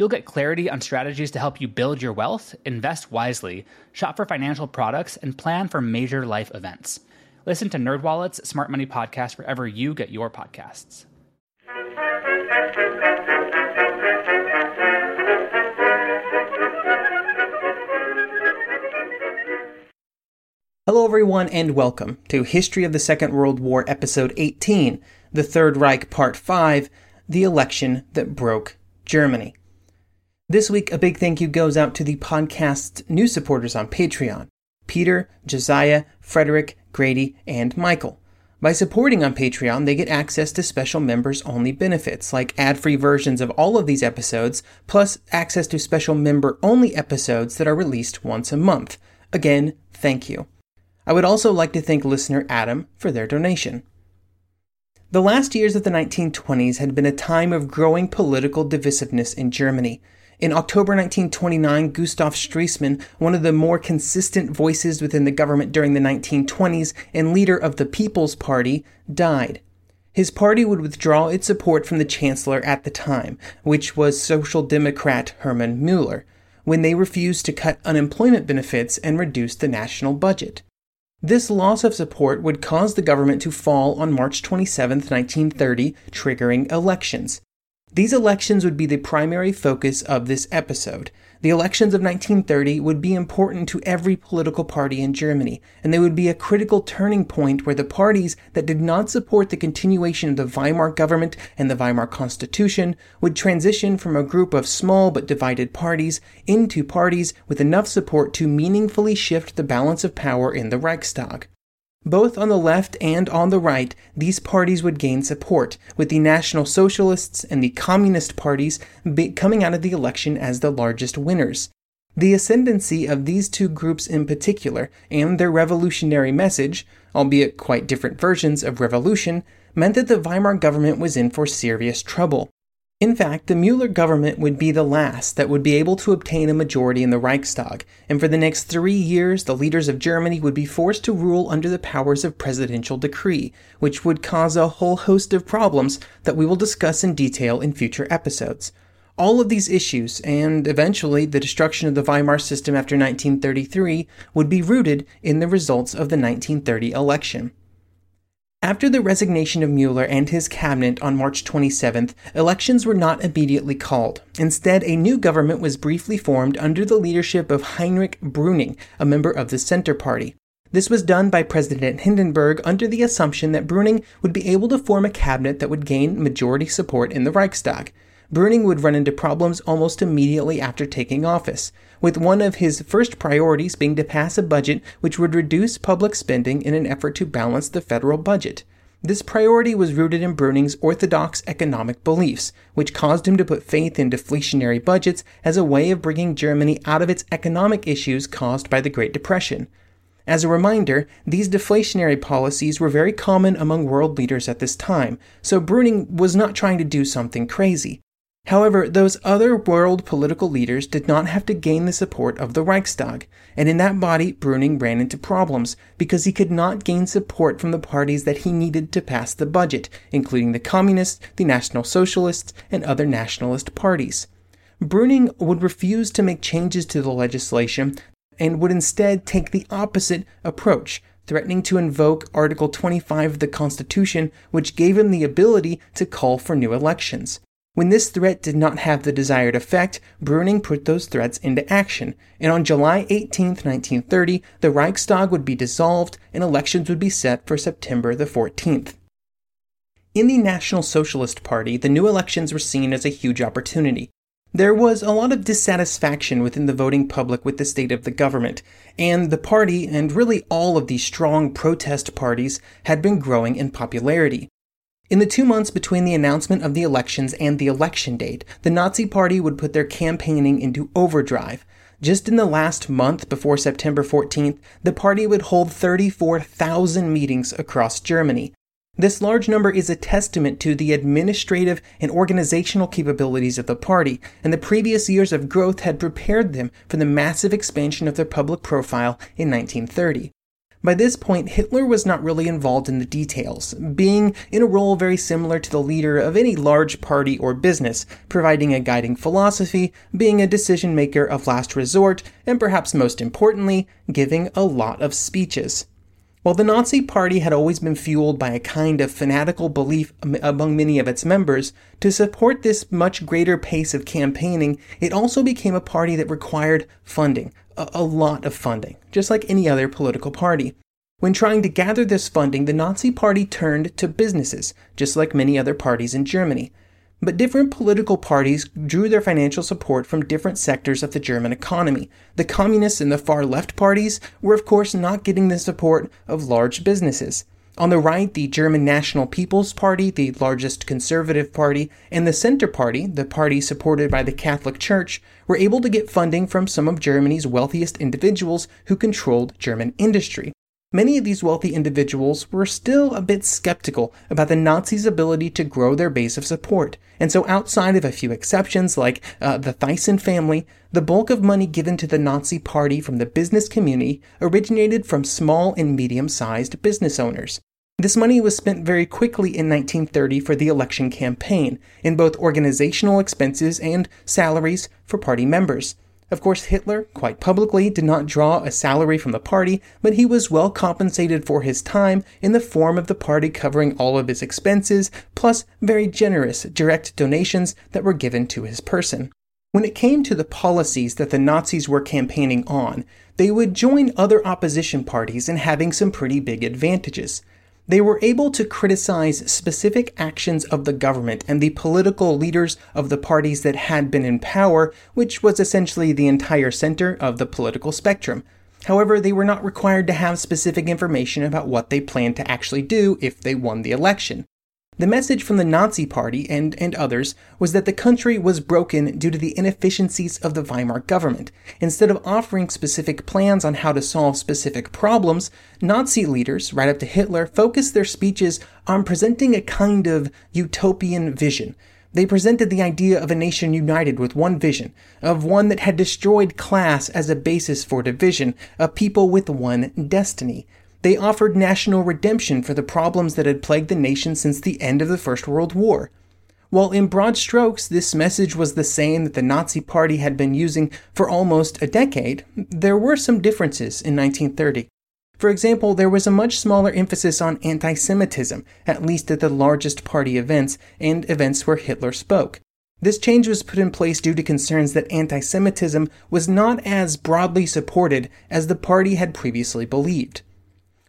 You'll get clarity on strategies to help you build your wealth, invest wisely, shop for financial products, and plan for major life events. Listen to NerdWallet's Smart Money Podcast wherever you get your podcasts. Hello, everyone, and welcome to History of the Second World War, Episode 18, The Third Reich, Part 5 The Election That Broke Germany. This week, a big thank you goes out to the podcast's new supporters on Patreon Peter, Josiah, Frederick, Grady, and Michael. By supporting on Patreon, they get access to special members only benefits, like ad free versions of all of these episodes, plus access to special member only episodes that are released once a month. Again, thank you. I would also like to thank listener Adam for their donation. The last years of the 1920s had been a time of growing political divisiveness in Germany. In October 1929, Gustav Stresemann, one of the more consistent voices within the government during the 1920s and leader of the People's Party, died. His party would withdraw its support from the chancellor at the time, which was Social Democrat Hermann Mueller, when they refused to cut unemployment benefits and reduce the national budget. This loss of support would cause the government to fall on March 27, 1930, triggering elections. These elections would be the primary focus of this episode. The elections of 1930 would be important to every political party in Germany, and they would be a critical turning point where the parties that did not support the continuation of the Weimar government and the Weimar Constitution would transition from a group of small but divided parties into parties with enough support to meaningfully shift the balance of power in the Reichstag. Both on the left and on the right, these parties would gain support, with the National Socialists and the Communist parties coming out of the election as the largest winners. The ascendancy of these two groups in particular, and their revolutionary message, albeit quite different versions of revolution, meant that the Weimar government was in for serious trouble. In fact, the Mueller government would be the last that would be able to obtain a majority in the Reichstag, and for the next three years, the leaders of Germany would be forced to rule under the powers of presidential decree, which would cause a whole host of problems that we will discuss in detail in future episodes. All of these issues, and eventually the destruction of the Weimar system after 1933, would be rooted in the results of the 1930 election. After the resignation of Mueller and his cabinet on March 27th, elections were not immediately called. Instead, a new government was briefly formed under the leadership of Heinrich Brüning, a member of the Center Party. This was done by President Hindenburg under the assumption that Brüning would be able to form a cabinet that would gain majority support in the Reichstag. Brüning would run into problems almost immediately after taking office, with one of his first priorities being to pass a budget which would reduce public spending in an effort to balance the federal budget. This priority was rooted in Brüning's orthodox economic beliefs, which caused him to put faith in deflationary budgets as a way of bringing Germany out of its economic issues caused by the Great Depression. As a reminder, these deflationary policies were very common among world leaders at this time, so Brüning was not trying to do something crazy. However, those other world political leaders did not have to gain the support of the Reichstag, and in that body, Brüning ran into problems because he could not gain support from the parties that he needed to pass the budget, including the Communists, the National Socialists, and other nationalist parties. Brüning would refuse to make changes to the legislation and would instead take the opposite approach, threatening to invoke Article 25 of the Constitution, which gave him the ability to call for new elections. When this threat did not have the desired effect, Brüning put those threats into action, and on July 18, 1930, the Reichstag would be dissolved and elections would be set for September the 14th. In the National Socialist Party, the new elections were seen as a huge opportunity. There was a lot of dissatisfaction within the voting public with the state of the government, and the party, and really all of the strong protest parties, had been growing in popularity. In the two months between the announcement of the elections and the election date, the Nazi Party would put their campaigning into overdrive. Just in the last month before September 14th, the party would hold 34,000 meetings across Germany. This large number is a testament to the administrative and organizational capabilities of the party, and the previous years of growth had prepared them for the massive expansion of their public profile in 1930. By this point, Hitler was not really involved in the details, being in a role very similar to the leader of any large party or business, providing a guiding philosophy, being a decision maker of last resort, and perhaps most importantly, giving a lot of speeches. While the Nazi Party had always been fueled by a kind of fanatical belief among many of its members, to support this much greater pace of campaigning, it also became a party that required funding, a, lot of funding, just like any other political party. When trying to gather this funding, the Nazi Party turned to businesses, just like many other parties in Germany. But different political parties drew their financial support from different sectors of the German economy. The communists and the far left parties were, of course, not getting the support of large businesses. On the right, the German National People's Party, the largest conservative party, and the Center Party, the party supported by the Catholic Church, were able to get funding from some of Germany's wealthiest individuals who controlled German industry. Many of these wealthy individuals were still a bit skeptical about the Nazis' ability to grow their base of support, and so outside of a few exceptions like uh, the Thyssen family, the bulk of money given to the Nazi Party from the business community originated from small and medium sized business owners. This money was spent very quickly in 1930 for the election campaign, in both organizational expenses and salaries for party members. Of course, Hitler, quite publicly, did not draw a salary from the party, but he was well compensated for his time in the form of the party covering all of his expenses, plus very generous direct donations that were given to his person. When it came to the policies that the Nazis were campaigning on, they would join other opposition parties in having some pretty big advantages. They were able to criticize specific actions of the government and the political leaders of the parties that had been in power, which was essentially the entire center of the political spectrum. However, they were not required to have specific information about what they planned to actually do if they won the election. The message from the Nazi Party and, and others was that the country was broken due to the inefficiencies of the Weimar government. Instead of offering specific plans on how to solve specific problems, Nazi leaders, right up to Hitler, focused their speeches on presenting a kind of utopian vision. They presented the idea of a nation united with one vision, of one that had destroyed class as a basis for division, a people with one destiny. They offered national redemption for the problems that had plagued the nation since the end of the First World War. While in broad strokes this message was the same that the Nazi Party had been using for almost a decade, there were some differences in 1930. For example, there was a much smaller emphasis on anti Semitism, at least at the largest party events and events where Hitler spoke. This change was put in place due to concerns that anti Semitism was not as broadly supported as the party had previously believed.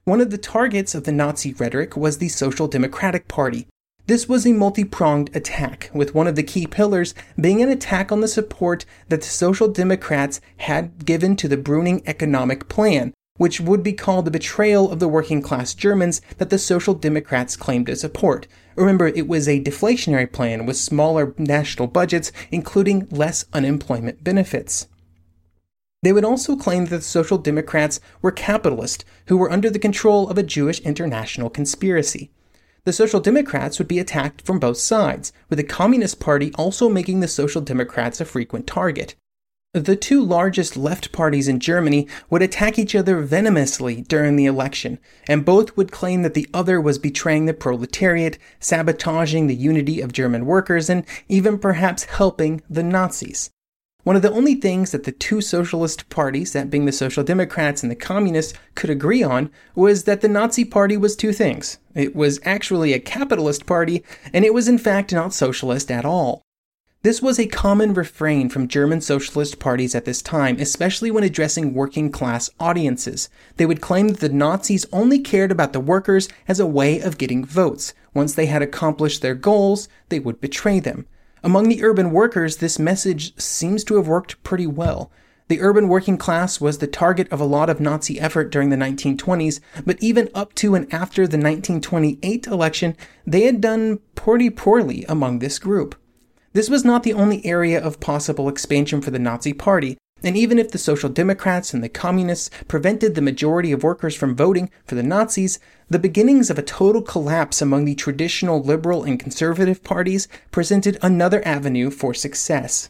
One of the targets of the Nazi rhetoric was the Social Democratic Party. This was a multi pronged attack, with one of the key pillars being an attack on the support that the Social Democrats had given to the Brüning economic plan, which would be called the betrayal of the working class Germans that the Social Democrats claimed to support. Remember, it was a deflationary plan with smaller national budgets, including less unemployment benefits. They would also claim that the Social Democrats were capitalists who were under the control of a Jewish international conspiracy. The Social Democrats would be attacked from both sides, with the Communist Party also making the Social Democrats a frequent target. The two largest left parties in Germany would attack each other venomously during the election, and both would claim that the other was betraying the proletariat, sabotaging the unity of German workers, and even perhaps helping the Nazis. One of the only things that the two socialist parties, that being the Social Democrats and the Communists, could agree on was that the Nazi Party was two things. It was actually a capitalist party, and it was in fact not socialist at all. This was a common refrain from German socialist parties at this time, especially when addressing working class audiences. They would claim that the Nazis only cared about the workers as a way of getting votes. Once they had accomplished their goals, they would betray them. Among the urban workers, this message seems to have worked pretty well. The urban working class was the target of a lot of Nazi effort during the 1920s, but even up to and after the 1928 election, they had done pretty poorly among this group. This was not the only area of possible expansion for the Nazi Party, and even if the Social Democrats and the Communists prevented the majority of workers from voting for the Nazis, the beginnings of a total collapse among the traditional liberal and conservative parties presented another avenue for success.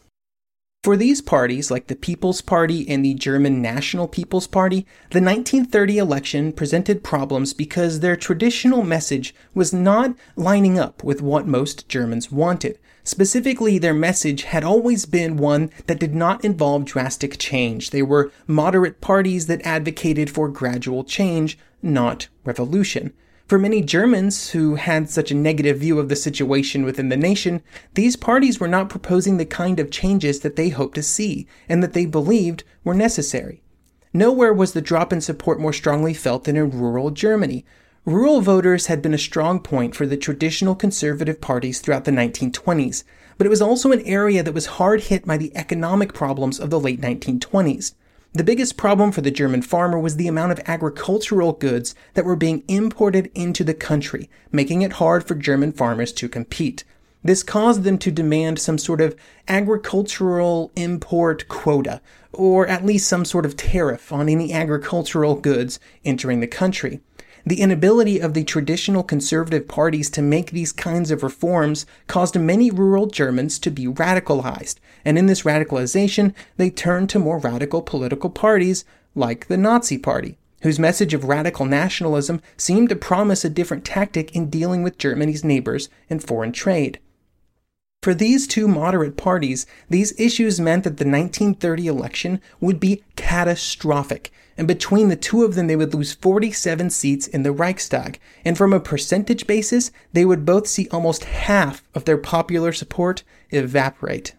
For these parties, like the People's Party and the German National People's Party, the 1930 election presented problems because their traditional message was not lining up with what most Germans wanted. Specifically, their message had always been one that did not involve drastic change. They were moderate parties that advocated for gradual change, not revolution. For many Germans who had such a negative view of the situation within the nation, these parties were not proposing the kind of changes that they hoped to see and that they believed were necessary. Nowhere was the drop in support more strongly felt than in rural Germany, Rural voters had been a strong point for the traditional conservative parties throughout the 1920s, but it was also an area that was hard hit by the economic problems of the late 1920s. The biggest problem for the German farmer was the amount of agricultural goods that were being imported into the country, making it hard for German farmers to compete. This caused them to demand some sort of agricultural import quota, or at least some sort of tariff on any agricultural goods entering the country. The inability of the traditional conservative parties to make these kinds of reforms caused many rural Germans to be radicalized, and in this radicalization, they turned to more radical political parties like the Nazi Party, whose message of radical nationalism seemed to promise a different tactic in dealing with Germany's neighbors and foreign trade. For these two moderate parties, these issues meant that the 1930 election would be catastrophic, and between the two of them, they would lose 47 seats in the Reichstag. And from a percentage basis, they would both see almost half of their popular support evaporate.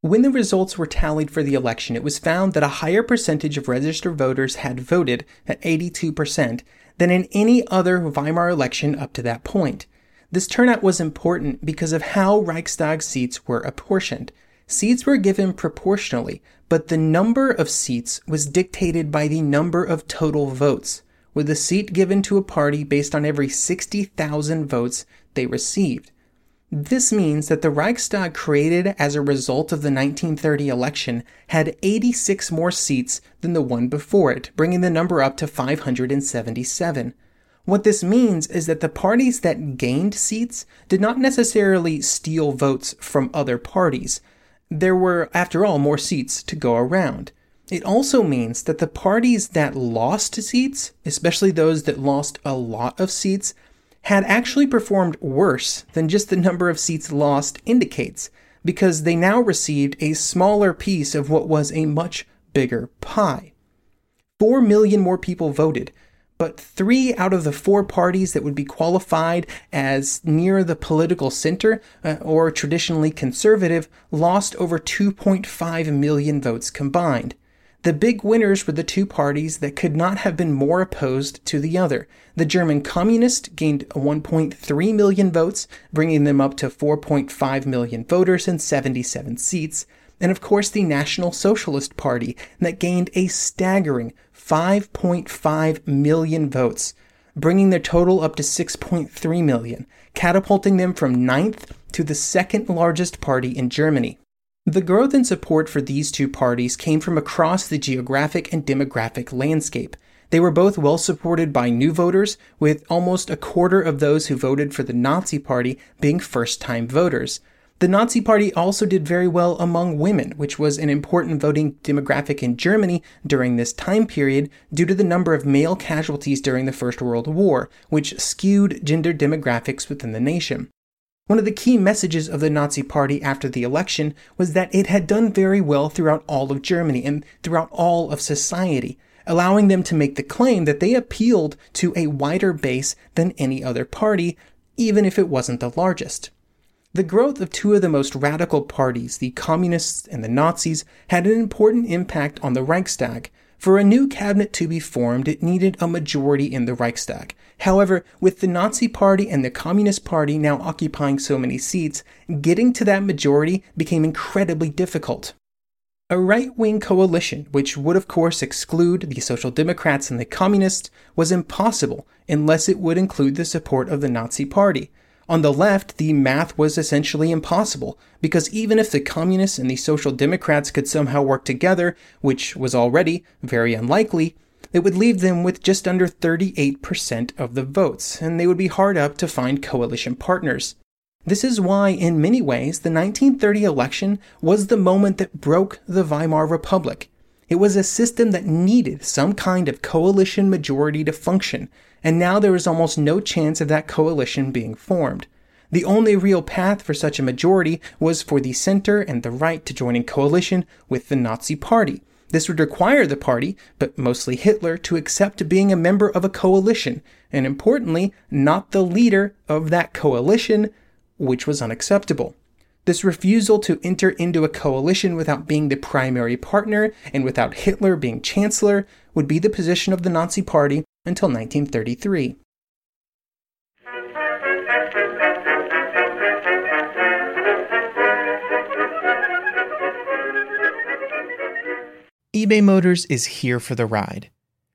When the results were tallied for the election, it was found that a higher percentage of registered voters had voted, at 82%, than in any other Weimar election up to that point. This turnout was important because of how Reichstag seats were apportioned. Seats were given proportionally, but the number of seats was dictated by the number of total votes, with a seat given to a party based on every 60,000 votes they received. This means that the Reichstag created as a result of the 1930 election had 86 more seats than the one before it, bringing the number up to 577. What this means is that the parties that gained seats did not necessarily steal votes from other parties. There were, after all, more seats to go around. It also means that the parties that lost seats, especially those that lost a lot of seats, had actually performed worse than just the number of seats lost indicates, because they now received a smaller piece of what was a much bigger pie. Four million more people voted, but three out of the four parties that would be qualified as near the political center uh, or traditionally conservative lost over 2.5 million votes combined. The big winners were the two parties that could not have been more opposed to the other. The German Communist gained 1.3 million votes, bringing them up to 4.5 million voters and 77 seats. And of course, the National Socialist Party that gained a staggering 5.5 million votes, bringing their total up to 6.3 million, catapulting them from ninth to the second largest party in Germany. The growth in support for these two parties came from across the geographic and demographic landscape. They were both well supported by new voters, with almost a quarter of those who voted for the Nazi Party being first time voters. The Nazi Party also did very well among women, which was an important voting demographic in Germany during this time period due to the number of male casualties during the First World War, which skewed gender demographics within the nation. One of the key messages of the Nazi Party after the election was that it had done very well throughout all of Germany and throughout all of society, allowing them to make the claim that they appealed to a wider base than any other party, even if it wasn't the largest. The growth of two of the most radical parties, the Communists and the Nazis, had an important impact on the Reichstag. For a new cabinet to be formed, it needed a majority in the Reichstag. However, with the Nazi Party and the Communist Party now occupying so many seats, getting to that majority became incredibly difficult. A right wing coalition, which would of course exclude the Social Democrats and the Communists, was impossible unless it would include the support of the Nazi Party. On the left, the math was essentially impossible, because even if the Communists and the Social Democrats could somehow work together, which was already very unlikely, it would leave them with just under 38% of the votes, and they would be hard up to find coalition partners. This is why, in many ways, the 1930 election was the moment that broke the Weimar Republic. It was a system that needed some kind of coalition majority to function, and now there was almost no chance of that coalition being formed. The only real path for such a majority was for the center and the right to join in coalition with the Nazi Party. This would require the party, but mostly Hitler, to accept being a member of a coalition, and importantly, not the leader of that coalition, which was unacceptable. This refusal to enter into a coalition without being the primary partner and without Hitler being chancellor would be the position of the Nazi Party until 1933. eBay Motors is here for the ride.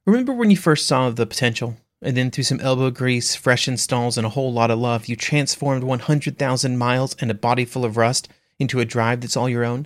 Remember when you first saw the potential? And then through some elbow grease, fresh installs, and a whole lot of love, you transformed 100,000 miles and a body full of rust into a drive that's all your own?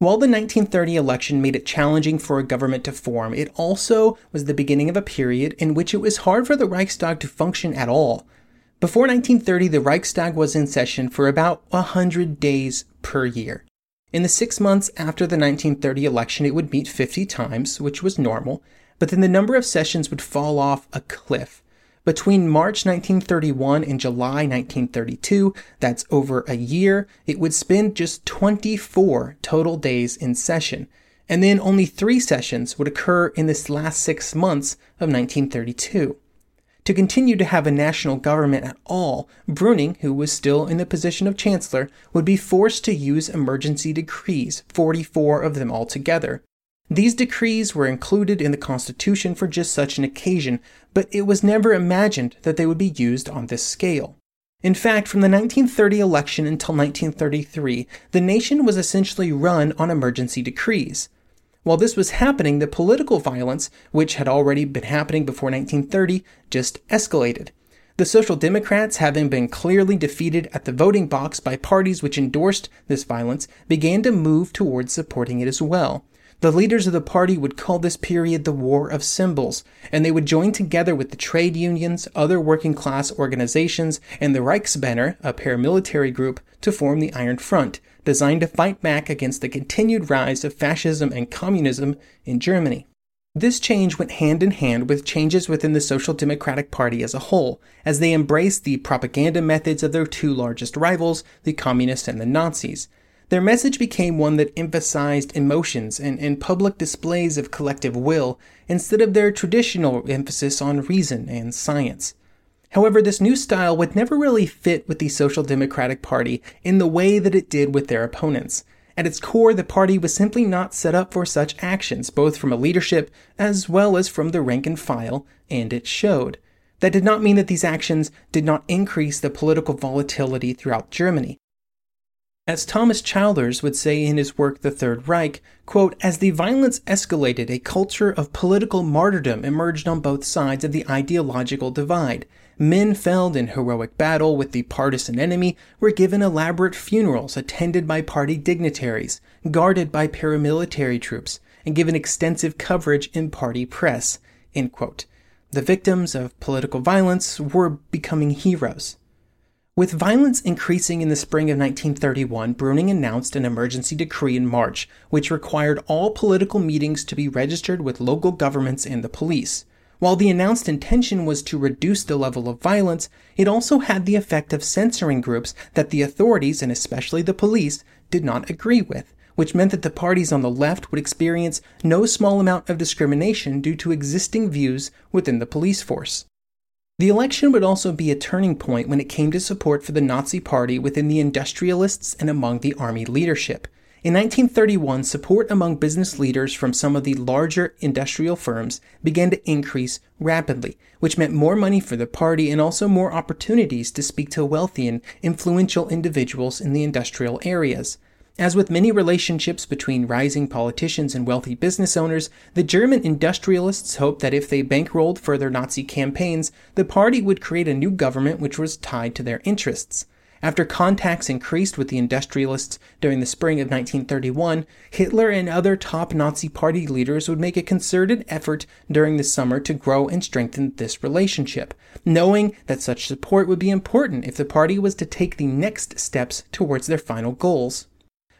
While the 1930 election made it challenging for a government to form, it also was the beginning of a period in which it was hard for the Reichstag to function at all. Before 1930, the Reichstag was in session for about 100 days per year. In the six months after the 1930 election, it would meet 50 times, which was normal, but then the number of sessions would fall off a cliff. Between March 1931 and July 1932, that's over a year, it would spend just 24 total days in session. And then only three sessions would occur in this last six months of 1932. To continue to have a national government at all, Brüning, who was still in the position of chancellor, would be forced to use emergency decrees, 44 of them altogether. These decrees were included in the Constitution for just such an occasion, but it was never imagined that they would be used on this scale. In fact, from the 1930 election until 1933, the nation was essentially run on emergency decrees. While this was happening, the political violence, which had already been happening before 1930, just escalated. The Social Democrats, having been clearly defeated at the voting box by parties which endorsed this violence, began to move towards supporting it as well. The leaders of the party would call this period the War of Symbols, and they would join together with the trade unions, other working class organizations, and the Reichsbanner, a paramilitary group, to form the Iron Front, designed to fight back against the continued rise of fascism and communism in Germany. This change went hand in hand with changes within the Social Democratic Party as a whole, as they embraced the propaganda methods of their two largest rivals, the Communists and the Nazis. Their message became one that emphasized emotions and, and public displays of collective will instead of their traditional emphasis on reason and science. However, this new style would never really fit with the Social Democratic Party in the way that it did with their opponents. At its core, the party was simply not set up for such actions, both from a leadership as well as from the rank and file, and it showed. That did not mean that these actions did not increase the political volatility throughout Germany. As Thomas Childers would say in his work The Third Reich, quote, as the violence escalated, a culture of political martyrdom emerged on both sides of the ideological divide. Men felled in heroic battle with the partisan enemy were given elaborate funerals attended by party dignitaries, guarded by paramilitary troops, and given extensive coverage in party press. The victims of political violence were becoming heroes. With violence increasing in the spring of 1931, Brüning announced an emergency decree in March, which required all political meetings to be registered with local governments and the police. While the announced intention was to reduce the level of violence, it also had the effect of censoring groups that the authorities, and especially the police, did not agree with, which meant that the parties on the left would experience no small amount of discrimination due to existing views within the police force. The election would also be a turning point when it came to support for the Nazi Party within the industrialists and among the army leadership. In 1931, support among business leaders from some of the larger industrial firms began to increase rapidly, which meant more money for the party and also more opportunities to speak to wealthy and influential individuals in the industrial areas. As with many relationships between rising politicians and wealthy business owners, the German industrialists hoped that if they bankrolled further Nazi campaigns, the party would create a new government which was tied to their interests. After contacts increased with the industrialists during the spring of 1931, Hitler and other top Nazi party leaders would make a concerted effort during the summer to grow and strengthen this relationship, knowing that such support would be important if the party was to take the next steps towards their final goals.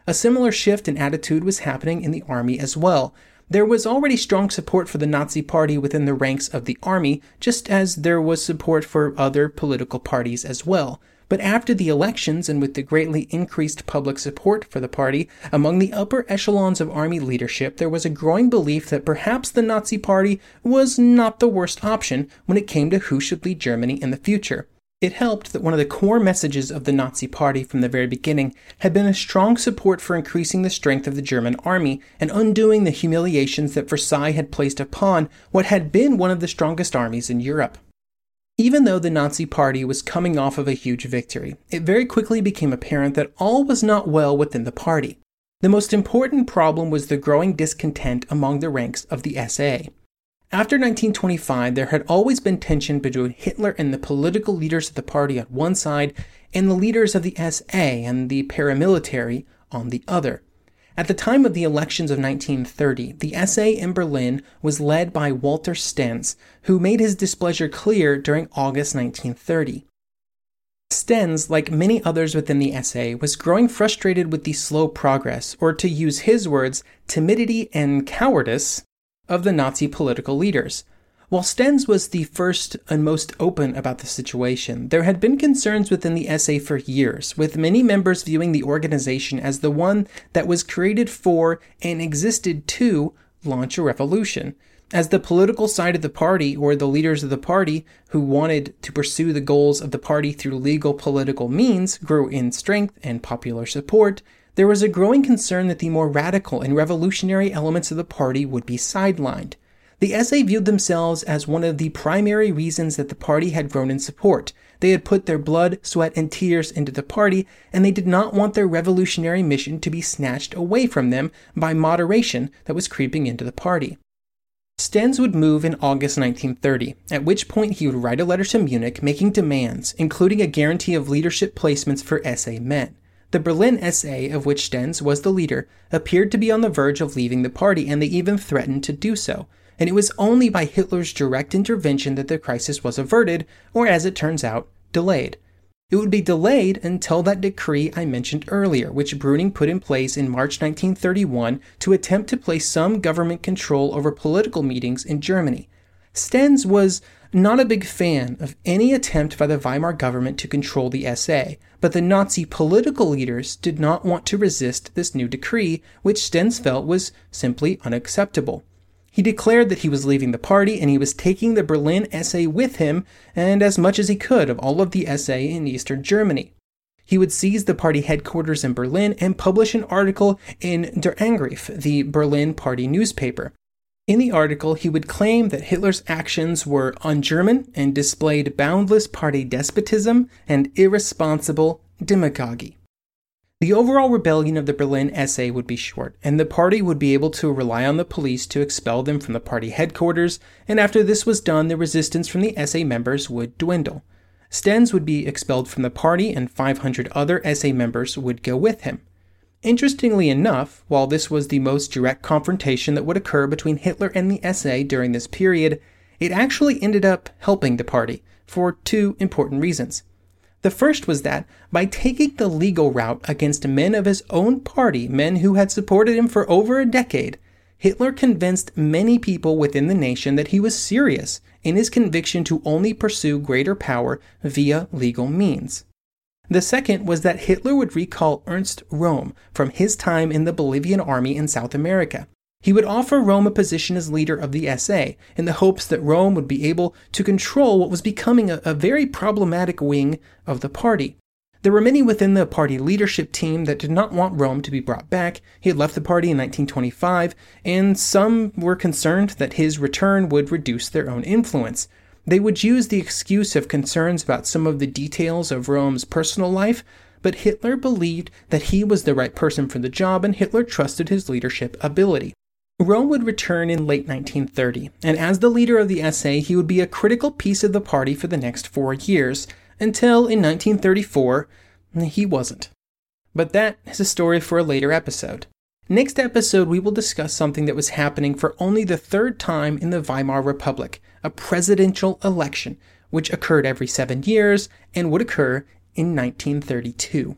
A similar shift in attitude was happening in the army as well. There was already strong support for the Nazi Party within the ranks of the army, just as there was support for other political parties as well. But after the elections and with the greatly increased public support for the party among the upper echelons of army leadership, there was a growing belief that perhaps the Nazi Party was not the worst option when it came to who should lead Germany in the future. It helped that one of the core messages of the Nazi Party from the very beginning had been a strong support for increasing the strength of the German army and undoing the humiliations that Versailles had placed upon what had been one of the strongest armies in Europe. Even though the Nazi Party was coming off of a huge victory, it very quickly became apparent that all was not well within the party. The most important problem was the growing discontent among the ranks of the SA. After 1925, there had always been tension between Hitler and the political leaders of the party on one side and the leaders of the SA and the paramilitary on the other. At the time of the elections of 1930, the SA in Berlin was led by Walter Stenz, who made his displeasure clear during August 1930. Stenz, like many others within the SA, was growing frustrated with the slow progress, or to use his words, timidity and cowardice, of the Nazi political leaders. While Stenz was the first and most open about the situation, there had been concerns within the SA for years, with many members viewing the organization as the one that was created for and existed to launch a revolution. As the political side of the party, or the leaders of the party who wanted to pursue the goals of the party through legal political means, grew in strength and popular support, there was a growing concern that the more radical and revolutionary elements of the party would be sidelined. The SA viewed themselves as one of the primary reasons that the party had grown in support. They had put their blood, sweat, and tears into the party, and they did not want their revolutionary mission to be snatched away from them by moderation that was creeping into the party. Stenz would move in August 1930, at which point he would write a letter to Munich making demands, including a guarantee of leadership placements for SA men. The Berlin SA, of which Stenz was the leader, appeared to be on the verge of leaving the party, and they even threatened to do so and it was only by Hitler's direct intervention that the crisis was averted, or as it turns out, delayed. It would be delayed until that decree I mentioned earlier, which Brüning put in place in March 1931 to attempt to place some government control over political meetings in Germany. Stenz was not a big fan of any attempt by the Weimar government to control the SA, but the Nazi political leaders did not want to resist this new decree, which Stenz felt was simply unacceptable. He declared that he was leaving the party and he was taking the Berlin SA with him and as much as he could of all of the SA in Eastern Germany. He would seize the party headquarters in Berlin and publish an article in Der Angriff, the Berlin party newspaper. In the article, he would claim that Hitler's actions were un German and displayed boundless party despotism and irresponsible demagogy. The overall rebellion of the Berlin SA would be short, and the party would be able to rely on the police to expel them from the party headquarters, and after this was done, the resistance from the SA members would dwindle. Stenz would be expelled from the party, and 500 other SA members would go with him. Interestingly enough, while this was the most direct confrontation that would occur between Hitler and the SA during this period, it actually ended up helping the party for two important reasons. The first was that by taking the legal route against men of his own party, men who had supported him for over a decade, Hitler convinced many people within the nation that he was serious in his conviction to only pursue greater power via legal means. The second was that Hitler would recall Ernst Röhm from his time in the Bolivian army in South America. He would offer Röhm a position as leader of the SA in the hopes that Röhm would be able to control what was becoming a, a, very problematic wing of the party. There were many within the party leadership team that did not want Röhm to be brought back. He had left the party in 1925, and some were concerned that his return would reduce their own influence. They would use the excuse of concerns about some of the details of Röhm's personal life, but Hitler believed that he was the right person for the job and Hitler trusted his leadership ability. Röhm would return in late 1930, and as the leader of the SA, he would be a critical piece of the party for the next four years, until in 1934, he wasn't. But that is a story for a later episode. Next episode, we will discuss something that was happening for only the third time in the Weimar Republic a presidential election, which occurred every seven years and would occur in 1932.